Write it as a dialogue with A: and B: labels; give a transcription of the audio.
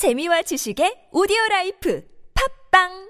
A: 재미와 지식의 오디오 라이프. 팝빵